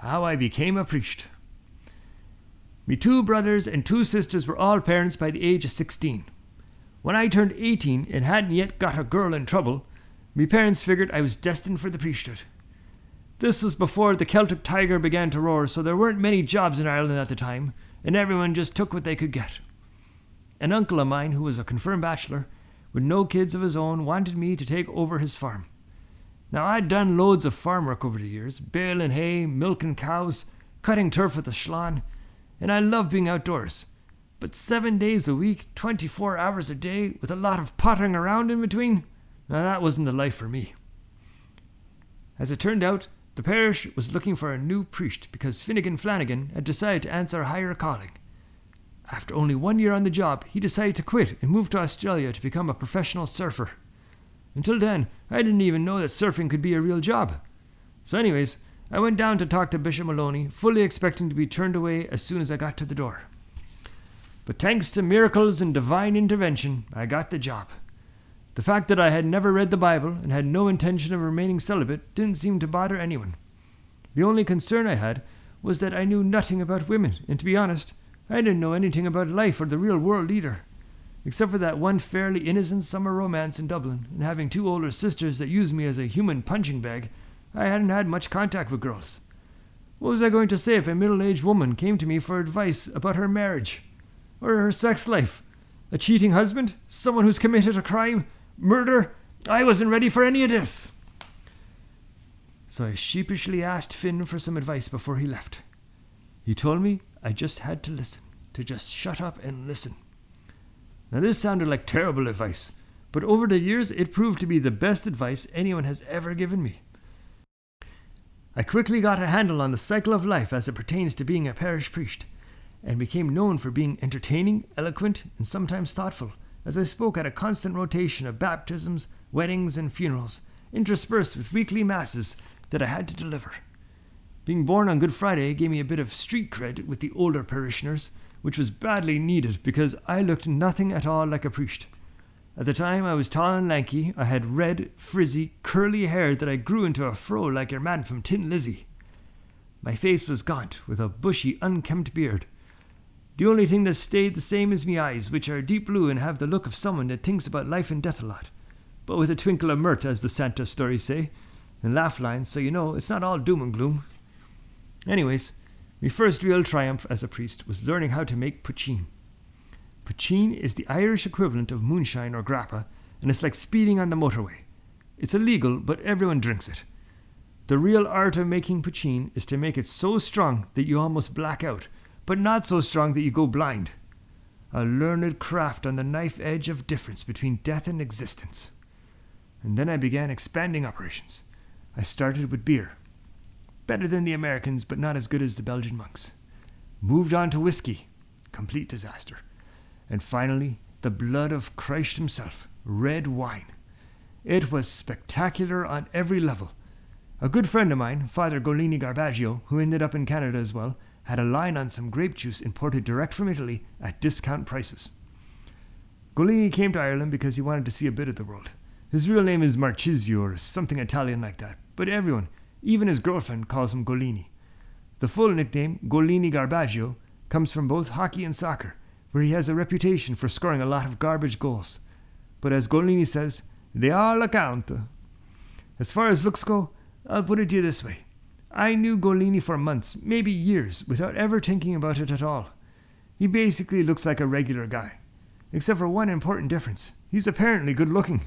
how I became a priest. Me two brothers and two sisters were all parents by the age of 16. When I turned 18 and hadn't yet got a girl in trouble, me parents figured I was destined for the priesthood. This was before the Celtic tiger began to roar, so there weren't many jobs in Ireland at the time, and everyone just took what they could get. An uncle of mine, who was a confirmed bachelor, with no kids of his own, wanted me to take over his farm. Now, I'd done loads of farm work over the years baling hay, milking cows, cutting turf with a sleán, and I love being outdoors. But seven days a week, 24 hours a day, with a lot of pottering around in between, now that wasn't the life for me. As it turned out, the parish was looking for a new priest because Finnegan Flanagan had decided to answer a higher calling. After only one year on the job, he decided to quit and move to Australia to become a professional surfer. Until then, I didn't even know that surfing could be a real job. So, anyways, I went down to talk to Bishop Maloney, fully expecting to be turned away as soon as I got to the door. But thanks to miracles and divine intervention, I got the job. The fact that I had never read the Bible and had no intention of remaining celibate didn't seem to bother anyone. The only concern I had was that I knew nothing about women, and to be honest, I didn't know anything about life or the real world either. Except for that one fairly innocent summer romance in Dublin, and having two older sisters that used me as a human punching bag, I hadn't had much contact with girls. What was I going to say if a middle aged woman came to me for advice about her marriage? Or her sex life? A cheating husband? Someone who's committed a crime? Murder? I wasn't ready for any of this. So I sheepishly asked Finn for some advice before he left. He told me I just had to listen, to just shut up and listen. Now, this sounded like terrible advice, but over the years it proved to be the best advice anyone has ever given me. I quickly got a handle on the cycle of life as it pertains to being a parish priest, and became known for being entertaining, eloquent, and sometimes thoughtful, as I spoke at a constant rotation of baptisms, weddings, and funerals, interspersed with weekly masses that I had to deliver. Being born on Good Friday gave me a bit of street cred with the older parishioners, which was badly needed because I looked nothing at all like a priest. At the time I was tall and lanky, I had red, frizzy, curly hair that I grew into a fro like your man from Thin Lizzy. My face was gaunt, with a bushy, unkempt beard. The only thing that stayed the same is me eyes, which are deep blue and have the look of someone that thinks about life and death a lot, but with a twinkle of mirth, as the Santa stories say, and laugh lines, so you know it's not all doom and gloom. Anyways, my first real triumph as a priest was learning how to make poitín. Poitín is the Irish equivalent of moonshine or grappa, and it's like speeding on the motorway. It's illegal, but everyone drinks it. The real art of making poitín is to make it so strong that you almost black out, but not so strong that you go blind. A learned craft on the knife edge of difference between death and existence. And then I began expanding operations. I started with beer better than the Americans, but not as good as the Belgian monks. Moved on to whiskey, complete disaster. And finally, the blood of Christ himself, red wine. It was spectacular on every level. A good friend of mine, Father Golini Garbaggio, who ended up in Canada as well, had a line on some grape juice imported direct from Italy at discount prices. Golini came to Ireland because he wanted to see a bit of the world. His real name is Marchisio or something Italian like that, but everyone, even his girlfriend calls him Golini. The full nickname, Golini Garbaggio, comes from both hockey and soccer, where he has a reputation for scoring a lot of garbage goals. But as Golini says, they all account. As far as looks go, I'll put it to you this way. I knew Golini for months, maybe years, without ever thinking about it at all. He basically looks like a regular guy, except for one important difference. He's apparently good looking.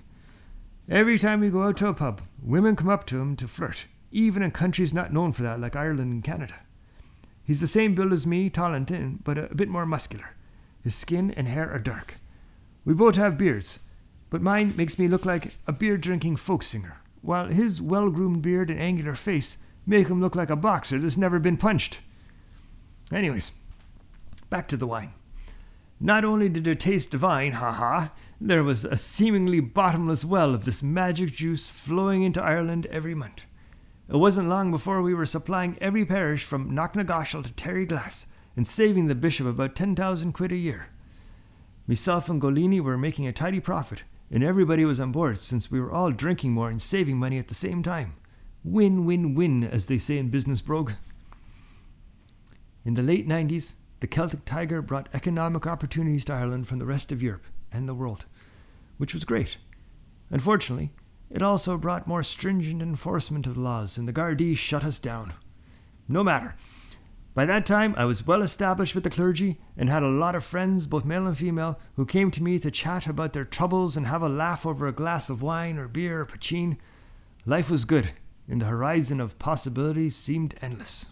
Every time we go out to a pub, women come up to him to flirt, even in countries not known for that, like Ireland and Canada. He's the same build as me, tall and thin, but a bit more muscular. His skin and hair are dark. We both have beards, but mine makes me look like a beer drinking folk singer, while his well groomed beard and angular face make him look like a boxer that's never been punched. Anyways, back to the wine. Not only did it taste divine, ha ha, there was a seemingly bottomless well of this magic juice flowing into Ireland every month. It wasn't long before we were supplying every parish from Knocknagoshel to Terryglass and saving the bishop about 10,000 quid a year. Myself and Golini were making a tidy profit, and everybody was on board since we were all drinking more and saving money at the same time. Win, win, win, as they say in business brogue. In the late 90s, the Celtic Tiger brought economic opportunities to Ireland from the rest of Europe and the world, which was great. Unfortunately, it also brought more stringent enforcement of the laws, and the Gardaí shut us down. No matter. By that time, I was well established with the clergy and had a lot of friends, both male and female, who came to me to chat about their troubles and have a laugh over a glass of wine or beer or poitín. Life was good, and the horizon of possibilities seemed endless.